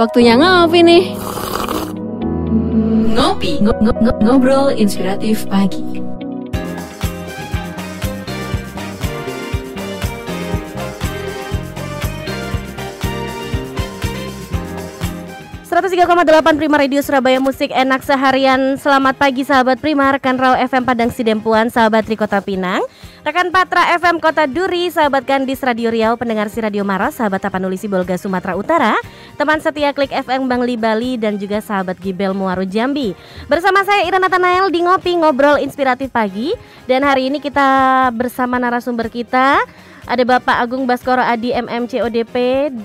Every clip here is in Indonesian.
Waktunya ngopi nih. Ngopi, ngo- ngo- ngo- ngobrol inspiratif pagi. 103,8 Prima Radio Surabaya Musik Enak Seharian Selamat pagi sahabat Prima Rekan Rau FM Padang Sidempuan Sahabat Tri Kota Pinang Rekan Patra FM Kota Duri Sahabat Kandis Radio Riau Pendengar si Radio Maros Sahabat Tapanulisi Bolga Sumatera Utara Teman setia Klik FM Bangli Bali Dan juga sahabat Gibel Muaro Jambi. Bersama saya Ira Nathanael di Ngopi Ngobrol Inspiratif Pagi. Dan hari ini kita bersama narasumber kita ada Bapak Agung Baskoro Adi MMC ODP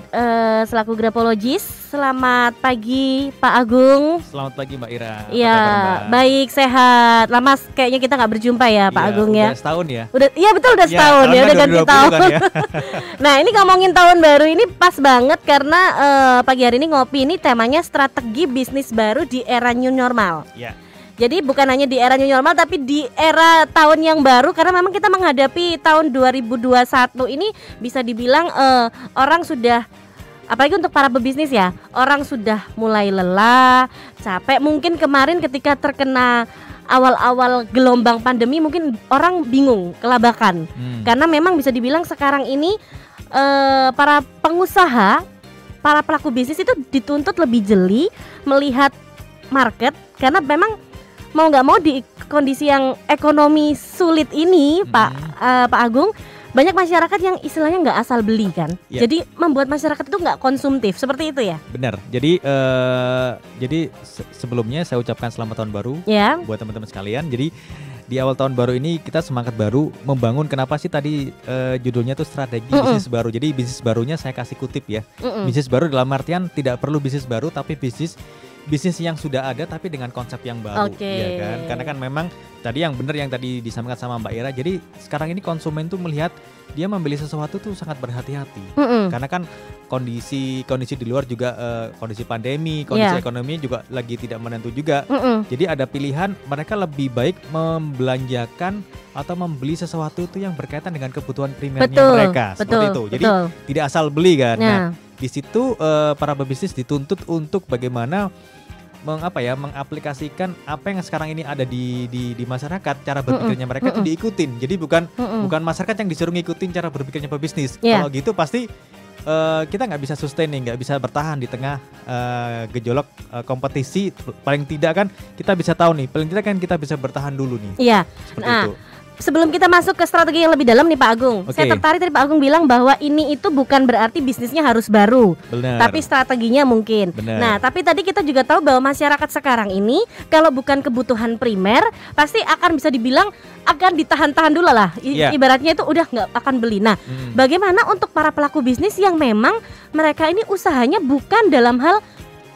eh, selaku grapologis. Selamat pagi Pak Agung. Selamat pagi Mbak Ira. Iya, baik sehat. Lama kayaknya kita nggak berjumpa ya Pak Iya, Agung ya. Udah setahun ya. Udah, iya betul udah Iya, setahun ya, udah ganti 2020 tahun. kan ya. nah ini ngomongin tahun baru ini pas banget karena eh, pagi hari ini ngopi ini temanya strategi bisnis baru di era new normal. Iya. Jadi bukan hanya di era new normal tapi di era tahun yang baru karena memang kita menghadapi tahun 2021 ini bisa dibilang eh, orang sudah apalagi untuk para pebisnis ya, orang sudah mulai lelah, capek. Mungkin kemarin ketika terkena awal-awal gelombang pandemi mungkin orang bingung, kelabakan. Hmm. Karena memang bisa dibilang sekarang ini eh, para pengusaha, para pelaku bisnis itu dituntut lebih jeli melihat market karena memang mau nggak mau di kondisi yang ekonomi sulit ini, Pak eh, Pak Agung, banyak masyarakat yang istilahnya nggak asal beli kan. Ya. Jadi membuat masyarakat itu nggak konsumtif seperti itu ya. Benar. Jadi eh, jadi se- sebelumnya saya ucapkan selamat tahun baru Ya. buat teman-teman sekalian. Jadi di awal tahun baru ini kita semangat baru membangun kenapa sih tadi eh, judulnya tuh strategi Mm-mm. bisnis baru. Jadi bisnis barunya saya kasih kutip ya. Mm-mm. Bisnis baru dalam artian tidak perlu bisnis baru tapi bisnis bisnis yang sudah ada tapi dengan konsep yang baru Oke. ya kan karena kan memang tadi yang benar yang tadi disampaikan sama Mbak Ira jadi sekarang ini konsumen tuh melihat dia membeli sesuatu tuh sangat berhati-hati Mm-mm. karena kan kondisi kondisi di luar juga eh, kondisi pandemi kondisi Iya. ekonomi juga lagi tidak menentu juga Mm-mm. jadi ada pilihan mereka lebih baik membelanjakan atau membeli sesuatu itu yang berkaitan dengan kebutuhan primernya Betul, mereka seperti betul, itu jadi betul. tidak asal beli kan nah Nah, di situ eh, para pebisnis dituntut untuk bagaimana mengapa ya mengaplikasikan apa yang sekarang ini ada di di, di masyarakat cara berpikirnya mereka itu diikutin. Jadi bukan mm-mm. bukan masyarakat yang disuruh ngikutin cara berpikirnya pebisnis. Iya. kalau gitu pasti eh, kita nggak bisa sustain nih nggak bisa bertahan di tengah eh, gejolak eh, kompetisi. Paling tidak kan kita bisa tahu nih paling tidak kan kita bisa bertahan dulu nih. Iya. seperti Nah, itu Sebelum kita masuk ke strategi yang lebih dalam nih Pak Agung, Oke. saya tertarik tadi Pak Agung bilang bahwa ini itu bukan berarti bisnisnya harus baru, benar tapi strateginya mungkin. Benar. Nah, tapi tadi kita juga tahu bahwa masyarakat sekarang ini kalau bukan kebutuhan primer, pasti akan bisa dibilang akan ditahan-tahan dulu lah. I- Iya. Ibaratnya itu udah nggak akan beli. Nah, Hmm. bagaimana untuk para pelaku bisnis yang memang mereka ini usahanya bukan dalam hal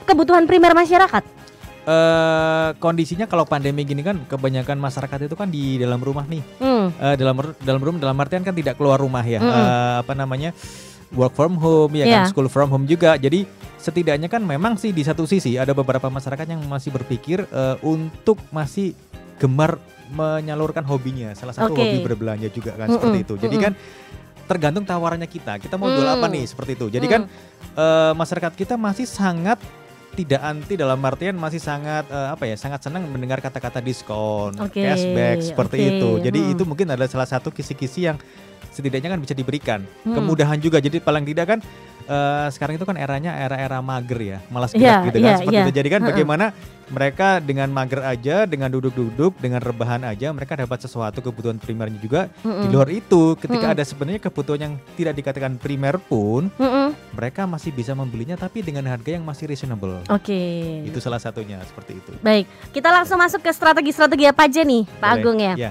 kebutuhan primer masyarakat? Eh kondisinya kalau pandemi gini kan kebanyakan masyarakat itu kan di dalam rumah nih Hmm, Eh, dalam dalam rumah dalam artian kan tidak keluar rumah ya Mm-mm. Eh, apa namanya work from home ya kan Iya. school from home juga jadi setidaknya kan memang sih di satu sisi ada beberapa masyarakat yang masih berpikir eh, untuk masih gemar menyalurkan hobinya salah satu Oke. hobi berbelanja juga kan Mm-mm, seperti itu jadi mm-mm. kan tergantung tawarannya kita kita mau jual apa Mm. nih seperti itu jadi Mm. kan eh, masyarakat kita masih sangat tidak anti dalam artian masih sangat eh, apa ya sangat senang mendengar kata-kata diskon, Oke, cashback seperti oke, itu. Jadi hmm. itu mungkin adalah salah satu kisi-kisi yang setidaknya kan bisa diberikan. Hmm. Kemudahan juga. Jadi paling tidak kan eh, sekarang itu kan eranya era-era mager ya, malas Iya, gerak gitu kan iya, seperti iya. itu. Jadi kan Heeh. bagaimana mereka dengan mager aja, dengan duduk-duduk, dengan rebahan aja mereka dapat sesuatu kebutuhan primernya juga. mm-mm, Di luar itu ketika Mm-mm. ada sebenarnya kebutuhan yang tidak dikatakan primer pun mm-mm. mereka masih bisa membelinya tapi dengan harga yang masih reasonable. Oke. Itu salah satunya seperti itu. Baik, kita langsung masuk ke strategi-strategi apa aja nih, Pak Boleh. Agung ya. Ya.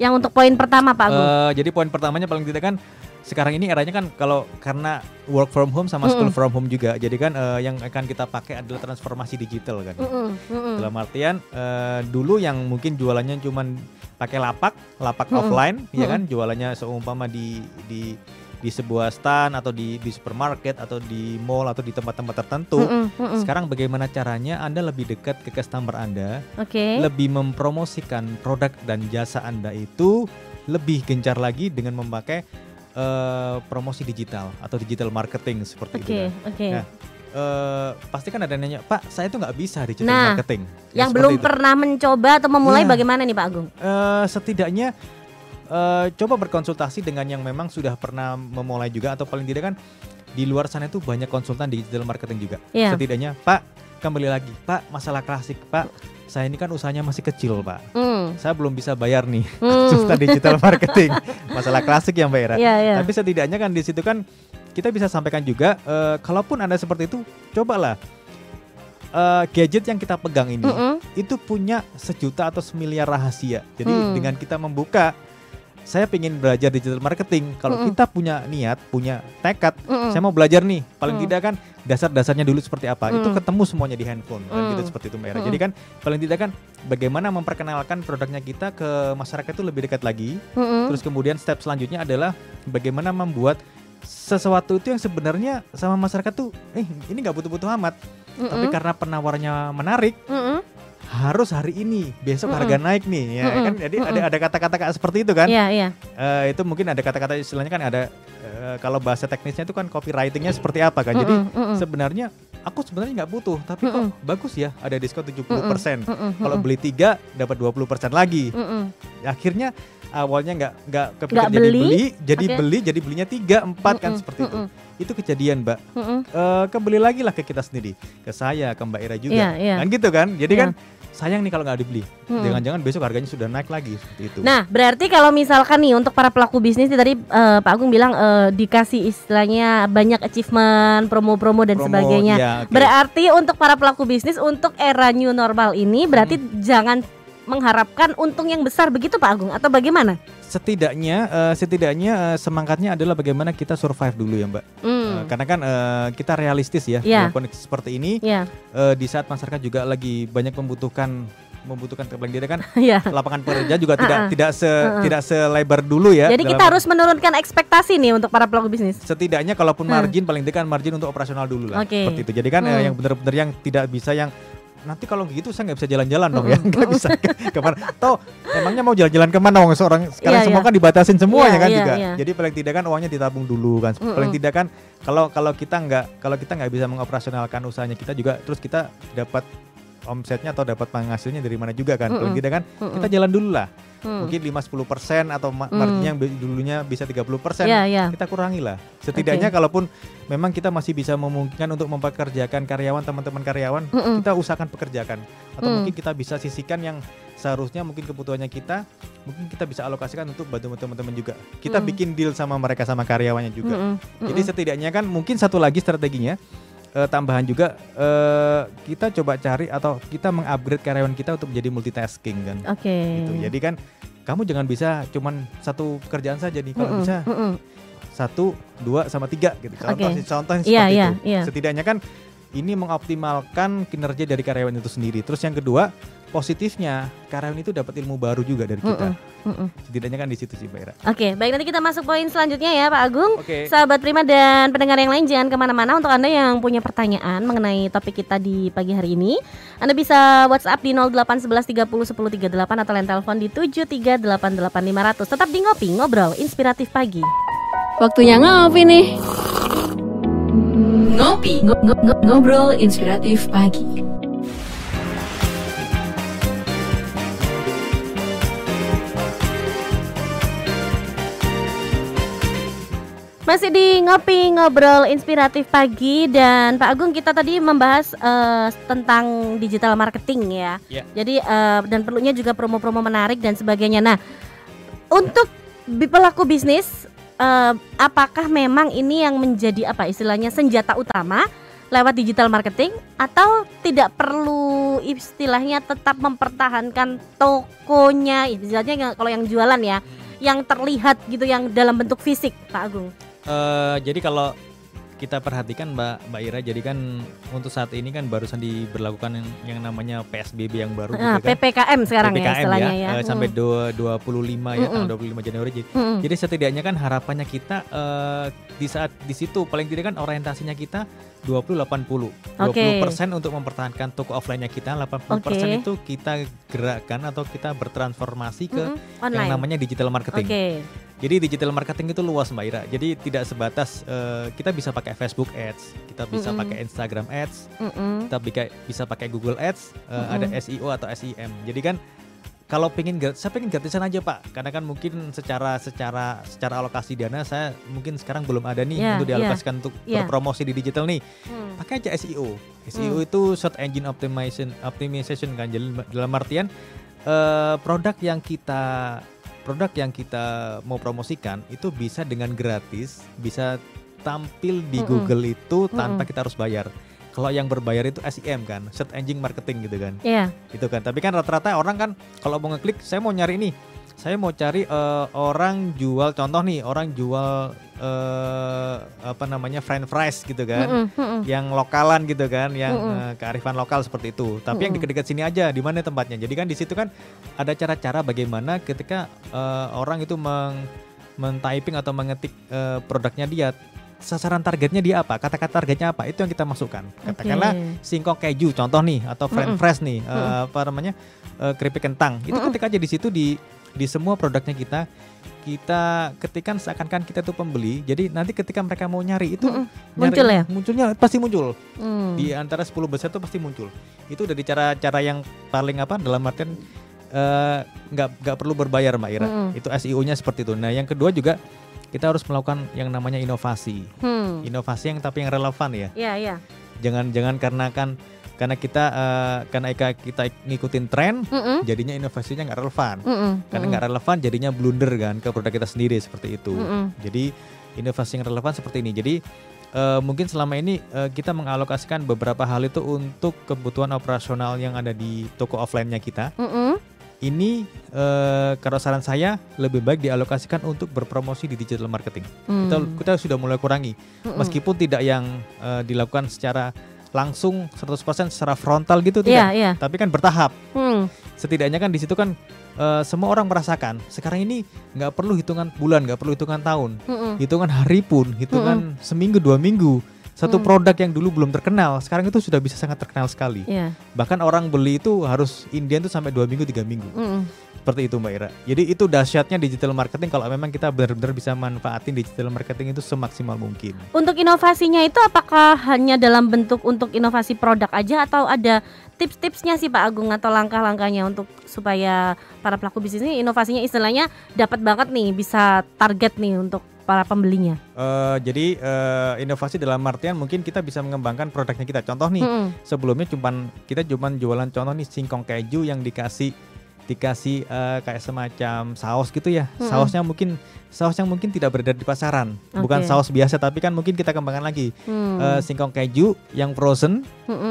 Yang untuk poin pertama, Pak Agung. Eh, jadi poin pertamanya paling tidak kan sekarang ini eranya kan kalau karena work from home sama school Mm-mm. from home juga. Jadi kan eh, yang akan kita pakai adalah transformasi digital kan. Mm-mm, mm-mm. Dalam artian eh, dulu yang mungkin jualannya cuman pakai lapak, lapak Mm-mm. offline ya Mm-mm. kan jualannya seumpama di di di sebuah stand atau di di supermarket atau di mall atau di tempat-tempat tertentu. Mm-mm, mm-mm. Sekarang bagaimana caranya Anda lebih dekat ke customer Anda, Oke. lebih mempromosikan produk dan jasa Anda itu lebih gencar lagi dengan memakai eh, promosi digital atau digital marketing seperti itu. Oke, kan. oke. Nah, eh, pasti kan ada nanya, Pak, saya tuh nggak bisa digital Nah, marketing. Yang Ya, seperti belum itu. pernah mencoba atau memulai Ya. bagaimana nih Pak Agung? Eh, setidaknya eh, coba berkonsultasi dengan yang memang sudah pernah memulai juga atau paling tidak kan di luar sana itu banyak konsultan digital marketing juga. Iya. Setidaknya, Pak, kembali lagi, Pak, masalah klasik, Pak. Saya ini kan usahanya masih kecil, Pak. Hmm. Saya belum bisa bayar nih Hmm. konsultan digital marketing. Masalah klasik ya, Mbak Era. Iya, iya. Tapi setidaknya kan di situ kan kita bisa sampaikan juga, eh, kalaupun anda seperti itu, cobalah eh, gadget yang kita pegang ini Mm-mm. itu punya sejuta atau semiliar rahasia. Jadi Hmm. dengan kita membuka, saya ingin belajar digital marketing. Kalau Mm-mm. kita punya niat, punya tekad, Mm-mm. saya mau belajar nih. Paling Hmm. tidak kan dasar-dasarnya dulu seperti apa. Itu Hmm. ketemu semuanya di handphone. Kan Hmm. gitu seperti itu Mbak Era. Hmm. Jadi kan paling tidak kan bagaimana memperkenalkan produknya kita ke masyarakat itu lebih dekat lagi. Mm-mm. Terus kemudian step selanjutnya adalah bagaimana membuat sesuatu itu yang sebenarnya sama masyarakat tuh eh ini nggak butuh-butuh amat Mm-mm. tapi karena penawarnya menarik Mm-mm. Harus hari ini besok Mm-mm. harga naik nih ya Mm-mm. kan jadi ada Mm-mm. ada kata-kata seperti itu kan Iya, iya. Eh, itu mungkin ada kata-kata istilahnya kan ada eh, kalau bahasa teknisnya itu kan copywritingnya seperti apa kan jadi Mm-mm, mm-mm. sebenarnya aku sebenarnya nggak butuh tapi kok bagus ya ada diskon 70% Mm-mm, kalau mm-mm. beli tiga dapat 20% lagi Mm-mm. akhirnya awalnya nggak nggak kepikir Nggak jadi beli, beli jadi oke. beli jadi belinya tiga empat kan Mm-mm, seperti itu mm-mm, itu kejadian mbak mm-mm. Eh kembali lagi lah ke kita sendiri ke saya ke mbak Ira juga Iya, iya. kan gitu kan jadi Iya. kan sayang nih kalau nggak dibeli Mm-mm. jangan-jangan besok harganya sudah naik lagi seperti itu Nah, berarti kalau misalkan nih untuk para pelaku bisnis tadi eh, Pak Agung bilang eh, dikasih istilahnya banyak achievement, promo-promo dan Promo, sebagainya. ya, oke. Berarti untuk para pelaku bisnis untuk era new normal ini berarti Hmm. jangan mengharapkan untung yang besar begitu Pak Agung atau bagaimana? Setidaknya eh, setidaknya eh, semangatnya adalah bagaimana kita survive dulu ya mbak Eh, Hmm. karena kan eh, kita realistis ya dalam kondisi seperti ini Ya, eh, di saat masyarakat juga lagi banyak membutuhkan membutuhkan paling tidak kan ya. lapangan pekerja juga tidak ah. tidak se ah. tidak selebar dulu ya. Jadi kita harus menurunkan ekspektasi nih untuk para pelaku bisnis. setidaknya kalaupun margin paling tidak margin untuk operasional dulu lah. Oke. Seperti itu. Jadi kan eh, Hmm. yang benar-benar yang tidak bisa yang nanti kalau gitu saya nggak bisa jalan-jalan dong ya nggak bisa ke- ke mana toh emangnya mau jalan-jalan ke mana wong seorang sekarang Iya, semua iya. kan dibatasin semua Iya, ya kan iya, juga iya. jadi paling tidak kan uangnya ditabung dulu kan Mm-mm. paling tidak kan kalau kalau kita nggak kalau kita nggak bisa mengoperasionalkan usahanya kita juga terus kita dapat omsetnya atau dapat penghasilnya dari mana juga kan paling Mm-mm. tidak kan Mm-mm. kita jalan dulu lah Hmm. mungkin 5-10% atau ma- Mm. marginnya yang dulunya bisa 30% Ya, ya. kita kurangi lah. Setidaknya kalaupun memang kita masih bisa memungkinkan untuk mempekerjakan karyawan teman-teman karyawan, Mm-mm. kita usahakan pekerjakan. Atau Mm. mungkin kita bisa sisihkan yang seharusnya mungkin kebutuhannya kita, mungkin kita bisa alokasikan untuk bantu teman-teman juga. Kita Mm. bikin deal sama mereka sama karyawannya juga. Mm-mm. Jadi Mm-mm. setidaknya kan mungkin satu lagi strateginya eh, tambahan juga eh, kita coba cari atau kita mengupgrade karyawan kita untuk menjadi multitasking kan. Oke. Gitu. Jadi kan kamu jangan bisa cuman satu pekerjaan saja nih. Kalau Mm-mm. bisa Mm-mm. satu, dua, sama tiga gitu. Contoh, sih- contoh Iya, seperti iya, itu. iya. Setidaknya kan ini mengoptimalkan kinerja dari karyawan itu sendiri. Terus yang kedua, positifnya karyawan itu dapat ilmu baru juga dari kita. Mm-mm. Mm-mm. Setidaknya kan di situ sih, Mbak Ira. Oke, baik nanti kita masuk poin selanjutnya ya Pak Agung. Oke. Sahabat Prima dan pendengar yang lain jangan ke mana-mana untuk Anda yang punya pertanyaan mengenai topik kita di pagi hari ini Anda bisa WhatsApp di 0811 30 10 38 atau line telepon di 7388500 Tetap di Ngopi, Ngobrol Inspiratif Pagi Waktunya ngopi nih. Ngopi, ngo- ngo- ngo- ngobrol inspiratif pagi. Masih di Ngopi, Ngobrol Inspiratif Pagi Dan Pak Agung kita tadi membahas eh, tentang digital marketing ya Ya. Jadi eh, dan perlunya juga promo-promo menarik dan sebagainya Nah untuk pelaku bisnis eh, apakah memang ini yang menjadi apa istilahnya senjata utama lewat digital marketing atau tidak perlu istilahnya tetap mempertahankan tokonya istilahnya kalau yang jualan ya yang terlihat gitu yang dalam bentuk fisik Pak Agung. Eh, jadi kalau kita perhatikan Mbak Mbak Ira, jadi kan untuk saat ini kan barusan diberlakukan yang, yang namanya PSBB yang baru Nah, gitu kan. PPKM sekarang ya PPKM istilahnya ya. eh, sampai Mm. dua- 25 ya Mm-mm. tanggal 25 Januari. Jadi, Mm-mm. jadi setidaknya kan harapannya kita eh, di saat di situ paling tidak kan orientasinya kita 20 80. 20% untuk mempertahankan toko offline-nya kita, 80% Oke. itu kita gerakkan atau kita bertransformasi ke Mm-mm. yang online. namanya digital marketing. Jadi digital marketing itu luas Mbak Ira. Jadi tidak sebatas eh, kita bisa pakai Facebook Ads, kita bisa Mm-mm. pakai Instagram Ads, Mm-mm. kita bisa bisa pakai Google Ads, eh, Mm-mm. ada SEO atau SEM. Jadi kan kalau pengen saya pengen gratisan aja Pak, karena kan mungkin secara secara secara alokasi dana saya mungkin sekarang belum ada nih Iya, untuk iya. dialokasikan untuk Iya. berpromosi di digital nih. Hmm. Pakai aja SEO. SEO itu search engine optimization optimization kan. Jadi dalam artian eh, produk yang kita produk yang kita mau promosikan itu bisa dengan gratis, bisa tampil di Mm-mm. Google itu tanpa Mm-mm. kita harus bayar. Kalau yang berbayar itu SEM kan, search engine marketing gitu kan. Iya. Itu kan. Tapi kan rata-rata orang kan kalau mau ngeklik saya mau nyari ini. Saya mau cari eh, orang jual contoh nih, orang jual eh, apa namanya french fries gitu kan Mm-mm, mm-mm. yang lokalan gitu kan, yang Mm-mm. eh, kearifan lokal seperti itu. Tapi yang dekat-dekat sini aja, di mana tempatnya. Jadi kan di situ kan ada cara-cara bagaimana ketika eh, orang itu meng men-typing atau mengetik eh, produknya dia, sasaran targetnya dia apa, kata-kata targetnya apa, itu yang kita masukkan. Katakanlah Oke. singkong keju contoh nih atau french Mm-mm. fries nih, eh, Mm-mm. apa namanya eh, keripik kentang. Itu Mm-mm. ketik aja di situ di di semua produknya kita kita ketikan seakan-akan kita tuh pembeli. Jadi nanti ketika mereka mau nyari itu Mm-mm. nyari- Muncul ya? Munculnya pasti muncul Hmm. di antara 10 besar itu pasti muncul. Itu dari cara-cara yang paling apa dalam artian eh, nggak nggak perlu berbayar Mbak Ira. Mm-mm. Itu SEO-nya seperti itu. Nah, yang kedua juga kita harus melakukan yang namanya inovasi. Hmm. Inovasi yang tapi yang relevan ya. Iya, iya. Jangan jangan karena kan karena kita eh, karena kita ngikutin tren Mm-mm. jadinya inovasinya nggak relevan. Mm-mm. Karena nggak relevan jadinya blunder kan ke produk kita sendiri seperti itu. Mm-mm. Jadi inovasi yang relevan seperti ini. Jadi eh, mungkin selama ini eh, kita mengalokasikan beberapa hal itu untuk kebutuhan operasional yang ada di toko offline-nya kita. Mm-mm. Ini eh, kalau saran saya lebih baik dialokasikan untuk berpromosi di digital marketing. Kita Hmm. kita sudah mulai kurangi Mm-mm. meskipun tidak yang eh, dilakukan secara langsung 100% secara frontal gitu Iya, tidak. iya. Tapi kan bertahap. Hmm. Setidaknya kan di situ kan eh, semua orang merasakan. Sekarang ini nggak perlu hitungan bulan, nggak perlu hitungan tahun Mm-mm. hitungan hari pun, hitungan seminggu dua minggu. Satu Hmm. produk yang dulu belum terkenal, sekarang itu sudah bisa sangat terkenal sekali. Iya. Bahkan orang beli itu harus Indian tuh sampai dua minggu tiga minggu. Mm-mm. Seperti itu Mbak Ira. Jadi itu dahsyatnya digital marketing kalau memang kita benar-benar bisa manfaatin digital marketing itu semaksimal mungkin. Untuk inovasinya itu apakah hanya dalam bentuk untuk inovasi produk aja atau ada tips-tipsnya sih Pak Agung atau langkah-langkahnya untuk supaya para pelaku bisnis ini inovasinya istilahnya dapat banget nih bisa target nih untuk para pembelinya. Eh, jadi eh, inovasi dalam artian mungkin kita bisa mengembangkan produknya kita. Contoh nih, Mm-mm. sebelumnya cuman kita cuman jualan contoh nih singkong keju yang dikasih dikasih eh, kayak semacam saus gitu ya. Mm-mm. Sausnya mungkin saus yang mungkin tidak beredar di pasaran. Bukan Oke. saus biasa tapi kan mungkin kita kembangkan lagi. Hmm. Eh, singkong keju yang frozen,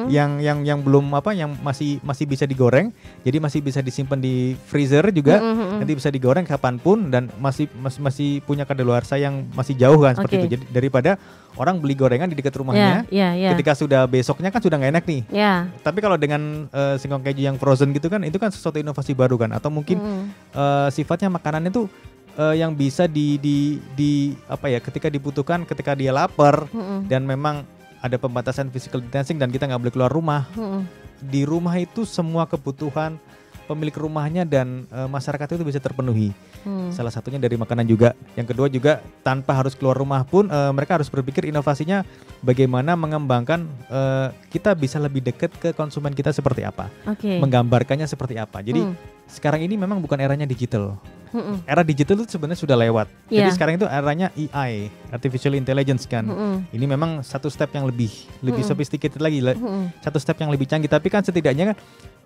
yang yang yang belum apa yang masih masih bisa digoreng. Jadi masih bisa disimpan di freezer juga. Nanti bisa digoreng kapan pun dan masih masih masih punya kadaluarsa yang masih jauh kan seperti Oke. itu. Jadi daripada orang beli gorengan di dekat Ya, rumahnya, ya, ya. ketika sudah besoknya kan sudah nggak enak nih. Ya. Tapi kalau dengan eh, singkong keju yang frozen gitu kan, itu kan sesuatu inovasi baru kan, atau mungkin Mm-mm. eh, sifatnya makanan itu eh, yang bisa di, di di apa ya, ketika dibutuhkan, ketika dia lapar Mm-mm. dan memang ada pembatasan physical distancing dan kita nggak boleh keluar rumah, Mm-mm. di rumah itu semua kebutuhan pemilik rumahnya dan eh, masyarakat itu bisa terpenuhi. Hmm. Salah satunya dari makanan juga. Yang kedua juga tanpa harus keluar rumah pun eh, mereka harus berpikir inovasinya bagaimana mengembangkan eh, kita bisa lebih dekat ke konsumen kita seperti apa, Oke. menggambarkannya seperti apa. Jadi Hmm. sekarang ini memang bukan eranya digital. Mm-mm. Era digital itu sebenarnya sudah lewat. Iya. Jadi sekarang itu eranya AI, artificial intelligence kan. Mm-mm. Ini memang satu step yang lebih lebih Mm-mm. sophisticated lagi, Mm-mm. satu step yang lebih canggih. Tapi kan setidaknya kan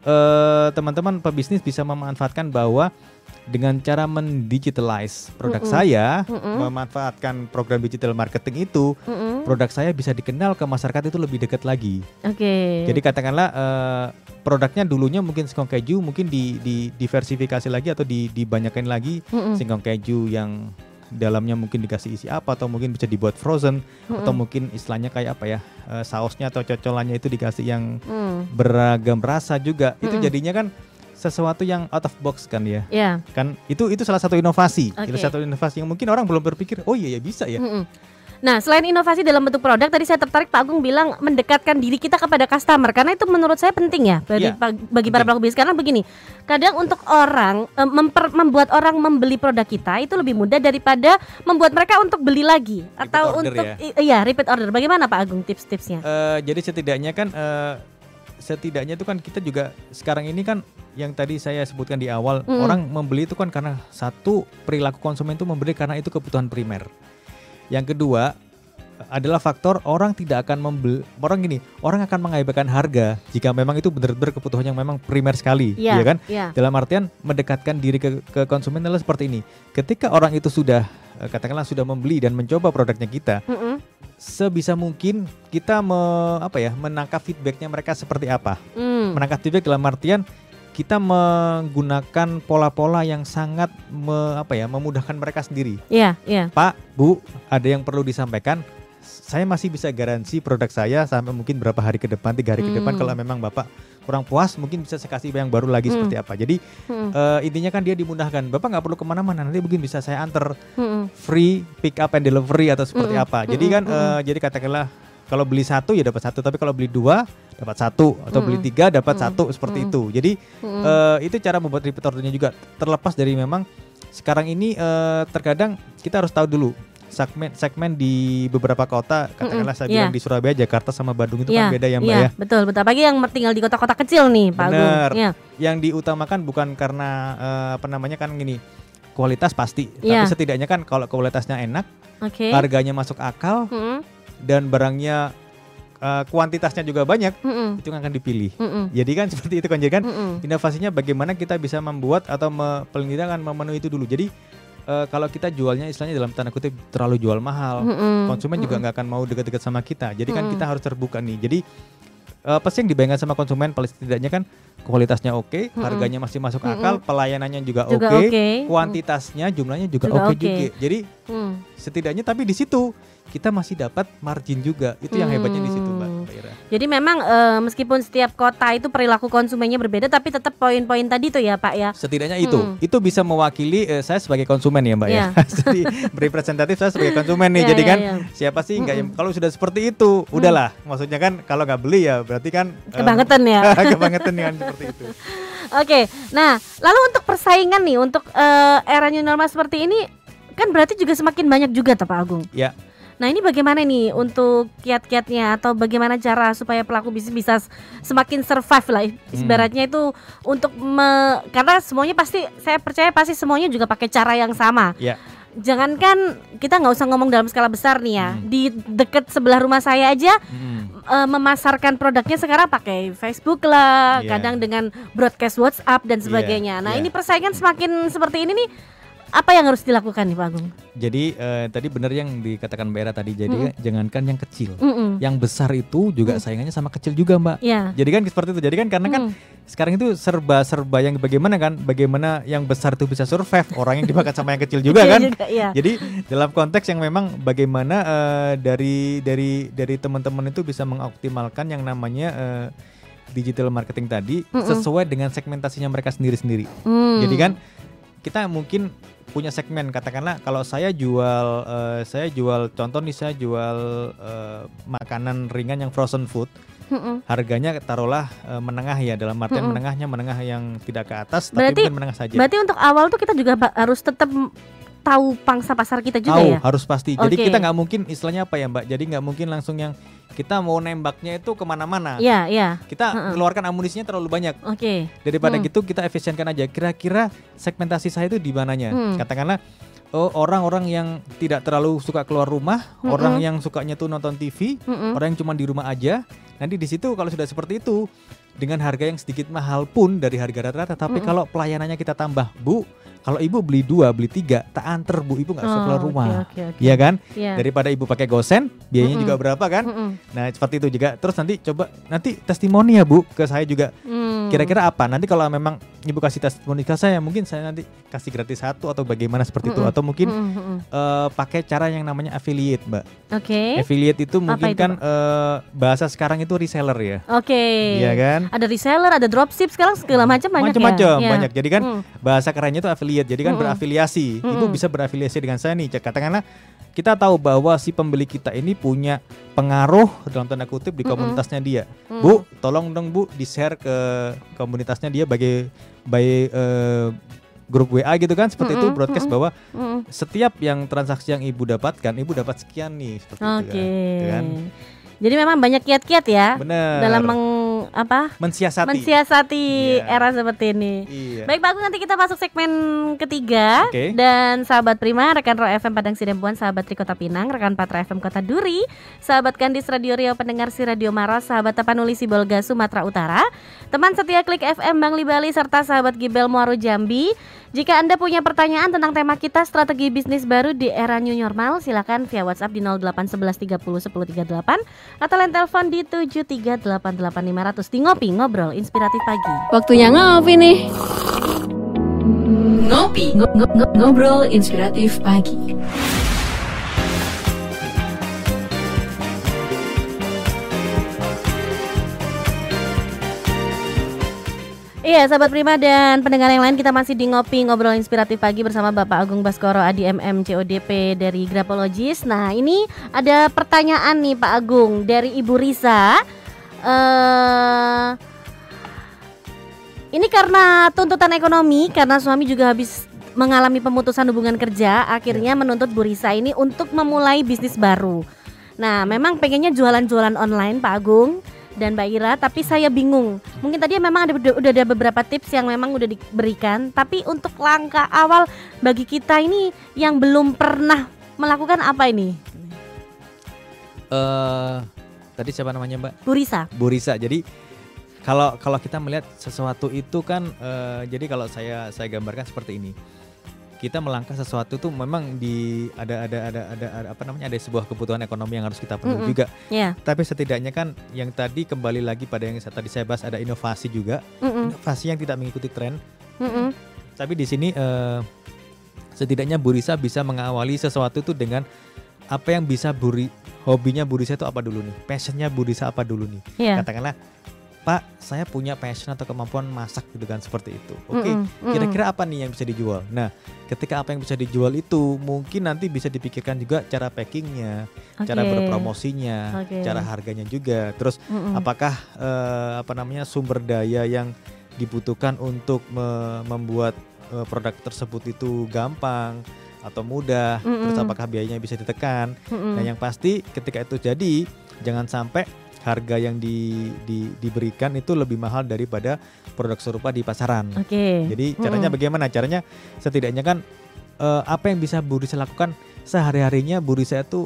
eh, teman-teman pebisnis bisa memanfaatkan bahwa dengan cara mendigitalize produk Mm-mm. saya, Mm-mm. memanfaatkan program digital marketing itu, Mm-mm. produk saya bisa dikenal ke masyarakat itu lebih dekat lagi. Oke. Jadi katakanlah eh, produknya dulunya mungkin singkong keju, mungkin di, di diversifikasi lagi atau di, dibanyakin lagi Mm-mm. singkong keju yang dalamnya mungkin dikasih isi apa atau mungkin bisa dibuat frozen atau Mm-mm. mungkin istilahnya kayak apa ya eh, sausnya atau cocolannya itu dikasih yang Mm. beragam rasa juga itu Mm-mm. jadinya kan sesuatu yang out of box kan ya Ya. kan itu itu salah satu inovasi itu Oke. satu inovasi yang mungkin orang belum berpikir oh iya ya bisa ya Mm-mm. Nah, selain inovasi dalam bentuk produk, tadi saya tertarik Pak Agung bilang mendekatkan diri kita kepada customer karena itu menurut saya penting ya bagi, Iya, bagi para pelaku bisnis. Karena begini, kadang untuk orang eh, memper- membuat orang membeli produk kita itu lebih mudah daripada membuat mereka untuk beli lagi atau untuk ya? iya repeat order. Bagaimana Pak Agung tips-tipsnya? Eh, jadi setidaknya kan eh, setidaknya itu kan kita juga sekarang ini kan yang tadi saya sebutkan di awal Mm. orang membeli itu kan karena satu perilaku konsumen itu membeli karena itu kebutuhan primer. Yang kedua adalah faktor orang tidak akan membeli orang gini orang akan mengabaikan harga jika memang itu benar-benar kebutuhan yang memang primer sekali, Iya, ya kan? Iya. Dalam artian mendekatkan diri ke, ke konsumen adalah seperti ini. Ketika orang itu sudah eh, katakanlah sudah membeli dan mencoba produknya kita, Mm-mm. Sebisa mungkin kita me, apa ya menangkap feedbacknya mereka seperti apa. Mm. Menangkap feedback dalam artian kita menggunakan pola-pola yang sangat me- apa ya memudahkan mereka sendiri. Iya, iya. Pak, Bu, ada yang perlu disampaikan. Saya masih bisa garansi produk saya sampai mungkin berapa hari ke depan, tiga hari ke depan. Hmm. Kalau memang Bapak kurang puas, mungkin bisa saya kasih yang baru lagi Hmm. seperti apa. Jadi Mm-mm. eh, intinya kan dia dimudahkan. Bapak nggak perlu ke mana-mana. Nanti mungkin bisa saya antar Mm-mm. free pick up and delivery atau seperti Mm-mm, apa. Jadi mm-mm, kan eh, jadi katakanlah kalau beli satu ya dapat satu, tapi kalau beli dua dapat satu atau beli Mm-mm. tiga dapat Mm-mm, satu seperti mm-mm. itu. Jadi Mm-mm. eh, itu cara membuat repeat ordernya juga terlepas dari memang sekarang ini eh, terkadang kita harus tahu dulu segmen segmen di beberapa kota katakanlah saya iya. bilang di Surabaya, Jakarta sama Bandung itu Iya, kan beda ya Mbak iya, ya. betul betul. Apalagi yang tinggal di kota-kota kecil nih, Pak Agung. Bener. Iya. Yang diutamakan bukan karena eh, apa namanya kan gini kualitas pasti, Iya. tapi setidaknya kan kalau kualitasnya enak, Oke. harganya masuk akal, Mm-mm. dan barangnya uh, kuantitasnya juga banyak Mm-mm. itu yang akan dipilih. Mm-mm. Jadi kan seperti itu kan jadi kan Mm-mm. inovasinya bagaimana kita bisa membuat atau me, paling tidak kan memenuhi itu dulu. Jadi uh, kalau kita jualnya istilahnya dalam tanda kutip terlalu jual mahal, Mm-mm. konsumen juga Mm-mm. nggak akan mau dekat-dekat sama kita. Jadi kan Mm-mm. kita harus terbuka nih. Jadi uh, apa sih yang dibayangkan sama konsumen paling setidaknya kan kualitasnya oke, Mm-mm. harganya masih masuk Mm-mm. akal, pelayanannya juga juga oke, oke. kuantitasnya jumlahnya juga Juga oke oke. juga. Jadi Mm. setidaknya tapi di situ kita masih dapat margin juga. Itu yang hebatnya di situ, Jadi memang eh, meskipun setiap kota itu perilaku konsumennya berbeda, tapi tetap poin-poin tadi tuh ya Pak ya. Setidaknya itu, Hmm. itu bisa mewakili eh, saya sebagai konsumen ya Mbak Iya. ya. Jadi representatif saya sebagai konsumen nih. Iya, Jadi iya, kan iya. siapa sih nggak yang Mm-mm. kalau sudah seperti itu, udahlah. Maksudnya kan kalau nggak beli ya berarti kan eh, Kebangetan ya. kebangetan kan seperti itu. Oke, nah lalu untuk persaingan nih untuk eh, era new normal seperti ini kan berarti juga semakin banyak juga tuh Pak Agung. Ya. Nah ini bagaimana nih untuk kiat-kiatnya atau bagaimana cara supaya pelaku bisnis bisa semakin survive lah ibaratnya itu untuk me- karena semuanya pasti saya percaya pasti semuanya juga pakai cara yang sama. Ya. Jangankan kita nggak usah ngomong dalam skala besar nih ya Hmm. di deket sebelah rumah saya aja Mm. eh, memasarkan produknya sekarang pakai Facebook lah, Iya. kadang dengan broadcast WhatsApp dan sebagainya. Nah, iya. ini persaingan semakin seperti ini nih apa yang harus dilakukan nih Pak Agung? Jadi eh, tadi benar yang dikatakan Mbak Era tadi. Jadi Mm-mm. jangankan yang kecil, Mm-mm. yang besar itu juga Mm. saingannya sama kecil juga Mbak. Ya. Jadi kan seperti itu. Jadi kan karena kan Mm. sekarang itu serba-serba yang bagaimana kan? Bagaimana yang besar itu bisa survive, orang yang dimakan sama yang kecil juga Iya kan? juga, iya. Jadi dalam konteks yang memang bagaimana eh, dari dari dari teman-teman itu bisa mengoptimalkan yang namanya eh, digital marketing tadi Mm-mm. sesuai dengan segmentasinya mereka sendiri-sendiri. Hmm. Jadi kan kita mungkin punya segmen katakanlah kalau saya jual eh, saya jual contoh nih saya jual eh, makanan ringan yang frozen food Mm-mm. harganya taruhlah eh, menengah ya dalam artian Mm-mm. menengahnya menengah yang tidak ke atas Berarti- tapi menengah saja. Berarti untuk awal tuh kita juga harus tetap tahu pangsa pasar kita juga Tahu ya. harus pasti. Jadi Oke. kita nggak mungkin istilahnya apa ya Mbak? Jadi nggak mungkin langsung yang kita mau nembaknya itu ke mana-mana. Iya, iya. Kita Mm-mm. keluarkan amunisinya terlalu banyak. Oke. Daripada Hmm. gitu kita efisienkan aja. Kira-kira segmentasi saya itu di mananya? Hmm. Katakanlah oh, orang-orang yang tidak terlalu suka keluar rumah, Mm-mm. orang yang sukanya tuh nonton TV, Mm-mm. orang yang cuma di rumah aja. Nanti di situ kalau sudah seperti itu dengan harga yang sedikit mahal pun dari harga rata-rata, tapi Mm-mm. kalau pelayanannya kita tambah, Bu, kalau ibu beli dua, beli tiga, tak anter Bu, ibu nggak usah Oh, keluar oke, rumah. Oke, oke. Iya kan? Iya. Daripada ibu pakai gosen, biayanya Mm-mm. juga berapa kan? Mm-mm. Nah, seperti itu juga. Terus nanti coba nanti testimoni ya, Bu, ke saya juga. Hmm. Kira-kira apa? Nanti kalau memang ibu kasih testimoni ke saya, mungkin saya nanti kasih gratis satu atau bagaimana seperti itu Mm-mm. atau mungkin Mm-mm, mm-mm. eh, pakai cara yang namanya affiliate, Mbak. Oke. Affiliate itu mungkin itu, kan eh, bahasa sekarang itu reseller ya. Oke. Iya kan? Ada reseller, ada dropship sekarang segala macam banyak Macam-macam, ya. Iya. banyak. Jadi kan Hmm. bahasa kerennya itu affiliate. Jadi kan Mm-mm. berafiliasi. Ibu Mm-mm. bisa berafiliasi dengan saya nih. Katakanlah kita tahu bahwa si pembeli kita ini punya pengaruh dalam tanda kutip di komunitasnya dia. Mm. Bu, tolong dong Bu di-share ke komunitasnya dia bagi by eh, grup WA gitu kan seperti itu Mm-mm, broadcast mm-mm. bahwa Mm. setiap yang transaksi yang Ibu dapatkan, Ibu dapat sekian nih seperti Oke. itu kan. Gitu kan. Jadi memang banyak kiat-kiat ya Benar. dalam meng, apa mensiasati. mensiasati Iya. era seperti ini. Iya. Baik Pak Agung nanti kita masuk segmen ketiga Oke. dan sahabat Prima, rekan Ro FM Padang Sidempuan, sahabat Tri Kota Pinang, rekan Patra FM Kota Duri, sahabat Kandis Radio Riau pendengar si Radio Maros, sahabat Tapanuli Sibolga Sumatera Utara, teman setia Klik FM Bangli Bali serta sahabat Gibel Muaro Jambi. Jika Anda punya pertanyaan tentang tema kita strategi bisnis baru di era new normal, silakan via WhatsApp di 0811 30 10 38 atau line telepon di 7388500 di Ngopi Ngobrol Inspiratif Pagi. Waktunya ngopi nih. Ngopi, Ngo- ngo- ngo- ngobrol inspiratif pagi. Iya, sahabat Prima dan pendengar yang lain kita masih di ngopi ngobrol inspiratif pagi bersama Bapak Agung Baskoro Adi MM CODP dari Grapologis. Nah, ini ada pertanyaan nih Pak Agung dari Ibu Risa. Eh ini karena tuntutan ekonomi karena suami juga habis mengalami pemutusan hubungan kerja, akhirnya menuntut Bu Risa ini untuk memulai bisnis baru. Nah, memang pengennya jualan-jualan online Pak Agung dan Mbak Ira, tapi saya bingung. Mungkin tadi memang ada udah ada beberapa tips yang memang udah diberikan, tapi untuk langkah awal bagi kita ini yang belum pernah melakukan apa ini? Eh, tadi siapa namanya Mbak? Bu Risa. Bu Risa. Jadi kalau kalau kita melihat sesuatu itu kan eh, jadi kalau saya saya gambarkan seperti ini. Kita melangkah sesuatu tuh memang di ada ada ada ada, ada apa namanya ada sebuah kebutuhan ekonomi yang harus kita penuhi Mm-mm. juga. Ya. Tapi setidaknya kan yang tadi kembali lagi pada yang saya- tadi saya bahas ada inovasi juga. Mm-mm, Inovasi yang tidak mengikuti tren. mm-mm. Tapi di sini eh, setidaknya Bu Risa bisa mengawali sesuatu itu dengan apa yang bisa Buri hobinya Bu Risa itu apa dulu nih? Passionnya Bu Risa apa dulu nih? Ya. katakanlah Pak saya punya passion atau kemampuan masak gitu kan seperti itu oke mm-mm. kira-kira apa nih yang bisa dijual nah ketika apa yang bisa dijual itu mungkin nanti bisa dipikirkan juga cara packingnya cara Oke. berpromosinya Oke. cara harganya juga terus Mm-mm. apakah eh, apa namanya sumber daya yang dibutuhkan untuk me- membuat eh, produk tersebut itu gampang atau mudah terus Mm-mm. apakah biayanya bisa ditekan Mm-mm. Nah, yang pasti ketika itu jadi, jangan sampai harga yang di, di- diberikan itu lebih mahal daripada produk serupa di pasaran. Oke. Jadi caranya Mm-mm. bagaimana? Caranya setidaknya kan eh, apa yang bisa Bu Risa lakukan sehari-harinya Bu Risa itu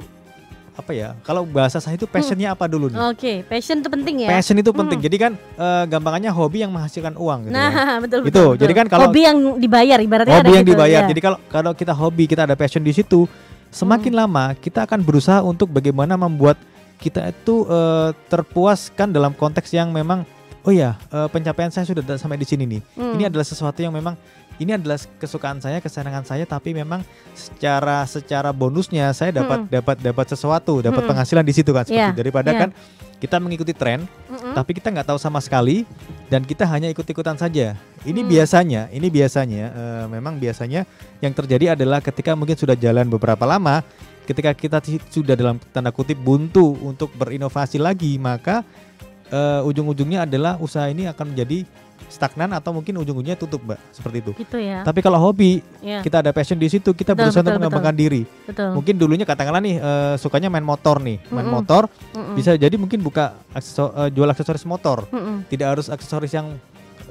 apa ya? Kalau bahasa saya itu passionnya apa dulu nih? Oke, passion itu penting ya. Passion itu penting. Mm. Jadi kan eh, gampangannya hobi yang menghasilkan uang gitu. Nah, betul Itu, betul. betul. jadi kan kalau- hobi yang dibayar ibaratnya hobi ada yang gitu, dibayar. ya. Jadi kalau kalau kita hobi, kita ada passion di situ, semakin Hmm. lama kita akan berusaha untuk bagaimana membuat kita itu eh, terpuaskan dalam konteks yang memang oh ya eh, pencapaian saya sudah da- sampai di sini nih. Hmm. Ini adalah sesuatu yang memang ini adalah kesukaan saya, kesenangan saya, tapi memang secara secara bonusnya saya dapat Mm-mm. dapat dapat sesuatu, dapat Mm-mm. penghasilan di situ kan seperti itu. daripada iya. kan kita mengikuti tren Mm-mm. tapi kita nggak tahu sama sekali dan kita hanya ikut-ikutan saja. Ini Hmm. biasanya, ini biasanya eh, memang biasanya yang terjadi adalah ketika mungkin sudah jalan beberapa lama, ketika kita sudah dalam tanda kutip buntu untuk berinovasi lagi, maka eh, ujung-ujungnya adalah usaha ini akan menjadi stagnan atau mungkin ujung-ujungnya tutup, Mbak, seperti itu. gitu ya. Tapi kalau hobi, Ya, kita ada passion di situ, kita Betul, berusaha betul, untuk mengembangkan diri. betul. Mungkin dulunya katakanlah nih eh, sukanya main motor nih, main Mm-mm. motor Mm-mm. bisa jadi mungkin buka akseso- eh, jual aksesoris motor Mm-mm. tidak harus aksesoris yang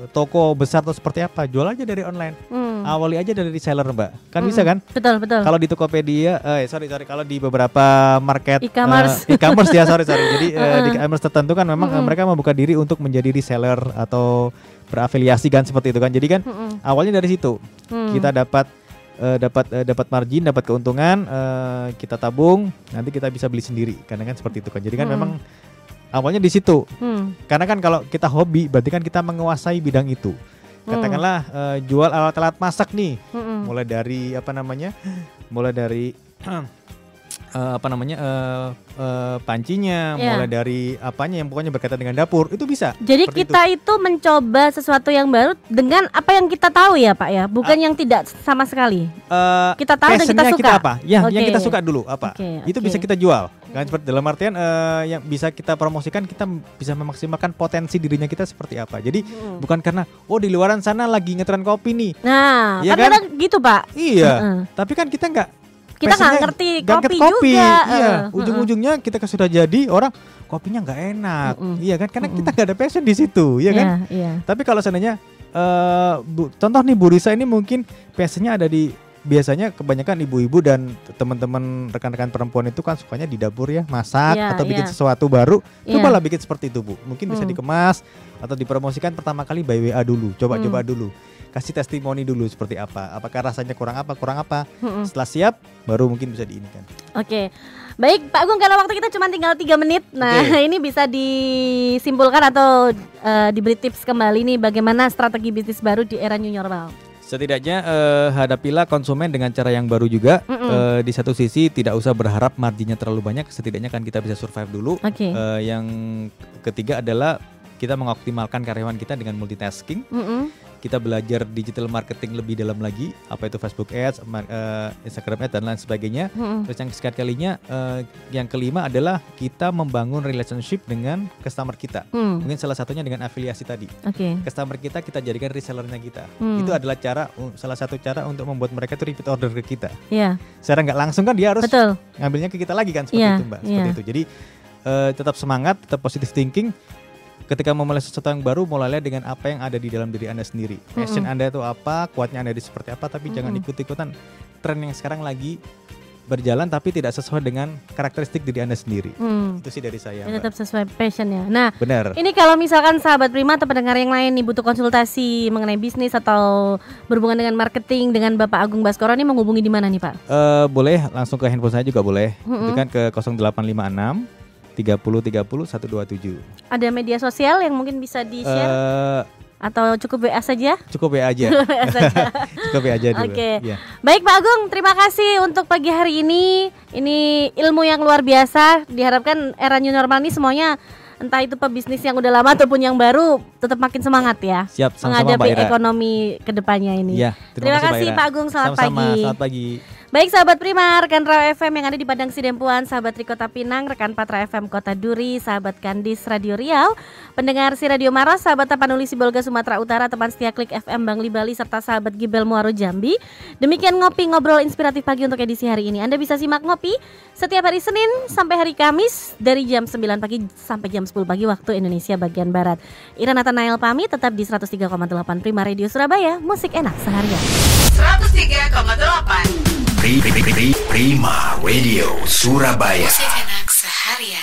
toko besar atau seperti apa jual aja dari online Mm. awali aja dari reseller mbak kan Mm-mm. bisa kan Betul betul. kalau di Tokopedia eh sorry sorry kalau di beberapa market E-commerce. eh, e-commerce ya sorry sorry jadi eh, di Uh-uh. e-commerce tertentu kan memang Mm-mm. mereka membuka diri untuk menjadi reseller atau berafiliasi kan seperti itu kan jadi kan Mm-mm. awalnya dari situ Mm. kita dapat eh, dapat eh, dapat margin dapat keuntungan eh, kita tabung nanti kita bisa beli sendiri karena kan seperti itu kan jadi kan Mm. memang awalnya di situ Mm. karena kan kalau kita hobi berarti kan kita menguasai bidang itu. Hmm. Katakanlah eh, jual alat-alat masak nih, Mm-mm. mulai dari apa namanya? Mulai dari eh, apa namanya eh, eh, pancinya, Iya. mulai dari apanya yang pokoknya berkaitan dengan dapur itu bisa. Jadi kita itu. mencoba sesuatu yang baru dengan apa yang kita tahu ya Pak ya, bukan yang tidak sama sekali. Eh, Kita tahu dan kita suka. apa? Ya, yang Oke. kita suka dulu apa? Oke, Itu oke. bisa kita jual. Kan seperti dalam artian eh, yang bisa kita promosikan kita bisa memaksimalkan potensi dirinya kita seperti apa. Jadi Mm. bukan karena oh di luaran sana lagi ngetren kopi nih. Nah, Iya kan kan? kadang gitu Pak. Iya. Heeh. Tapi kan kita nggak Kita nggak ngerti kopi, kopi. juga. Iya. Heeh, Ujung-ujungnya kita sudah jadi orang kopinya nggak enak. Mm-mm. Iya kan? Karena Mm-mm. kita nggak ada passion di situ, iya kan? Iya, iya. Tapi kalau seandainya eh Bu- contoh nih Bu Risa ini mungkin passionnya ada di biasanya kebanyakan ibu-ibu dan teman-teman rekan-rekan perempuan itu kan sukanya di dapur ya masak Iya, atau bikin iya. sesuatu baru Iya. cobalah bikin seperti itu Bu mungkin bisa Hmm. dikemas atau dipromosikan pertama kali by WA dulu coba-coba Hmm. dulu kasih testimoni dulu seperti apa apakah rasanya kurang apa kurang apa Mm-mm. setelah siap baru mungkin bisa diinikan Oke, baik Pak Agung karena waktu kita cuma tinggal tiga menit, nah Oke. ini bisa disimpulkan atau eh, diberi tips kembali nih bagaimana strategi bisnis baru di era new normal. Setidaknya eh, hadapilah konsumen dengan cara yang baru juga. Mm-mm. Eh, di satu sisi tidak usah berharap marginnya terlalu banyak. Setidaknya kan kita bisa survive dulu. Oke. Eh, yang ketiga adalah kita mengoptimalkan karyawan kita dengan multitasking. Mm-mm. Kita belajar digital marketing lebih dalam lagi. Apa itu Facebook Ads, eh, Instagram Ads dan lain sebagainya. Mm-mm. Terus yang sekali kalinya, eh, yang kelima adalah kita membangun relationship dengan customer kita. Mm. Mungkin salah satunya dengan afiliasi tadi Oke. customer kita kita jadikan resellernya kita. Hmm. Itu adalah cara salah satu cara untuk membuat mereka itu repeat order ke kita. Iya, Secara nggak langsung kan dia harus betul. ngambilnya ke kita lagi kan seperti Iya, itu mbak. Seperti iya. itu. Jadi eh, tetap semangat, tetap positive thinking. Ketika memulai sesuatu yang baru, mulailah dengan apa yang ada di dalam diri anda sendiri. Passion Mm-mm. anda itu apa, kuatnya anda di seperti apa, tapi jangan Mm-mm. ikut-ikutan tren yang sekarang lagi berjalan tapi tidak sesuai dengan karakteristik diri anda sendiri. Hmm. Itu sih dari saya. Jadi Mbak. tetap sesuai passionnya. Nah, Benar. ini kalau misalkan sahabat Prima atau pendengar yang lain nih butuh konsultasi mengenai bisnis atau berhubungan dengan marketing dengan Bapak Agung Baskoro ini menghubungi di mana nih Pak? Eh, boleh langsung ke handphone saya juga boleh. Mm-mm. Itu kan ke 0856 30 30 127. Ada media sosial yang mungkin bisa di share Eh atau cukup WA saja? cukup WA aja. WA saja. cukup WA aja dulu. Oke. Iya. Baik Pak Agung, terima kasih untuk pagi hari ini. Ini ilmu yang luar biasa. Diharapkan era new normal ini semuanya entah itu pebisnis yang udah lama ataupun yang baru tetap makin semangat ya Siap sama-sama Mbak menghadapi ekonomi ke depannya ini. Iya, Terima Mbak kasih, Ira. Pak Agung. Selamat Sama-sama, pagi. Selamat pagi. Baik sahabat Prima, rekan Raw FM yang ada di Padang Sidempuan, sahabat Trikota Pinang, rekan Patra FM Kota Duri, sahabat Kandis Radio Riau, pendengar si Radio Maros, sahabat Tapanuli Sibolga Sumatera Utara, teman setia Klik FM Bangli Bali, serta sahabat Gibel Muaro Jambi. Demikian ngopi ngobrol inspiratif pagi untuk edisi hari ini. Anda bisa simak ngopi setiap hari Senin sampai hari Kamis dari jam 9 pagi sampai jam 10 pagi waktu Indonesia bagian Barat. Ira Nathanael pamit tetap di 103,8 Prima Radio Surabaya, musik enak seharian. 103,8 Pri- Pri- Pri- Prima Radio Surabaya.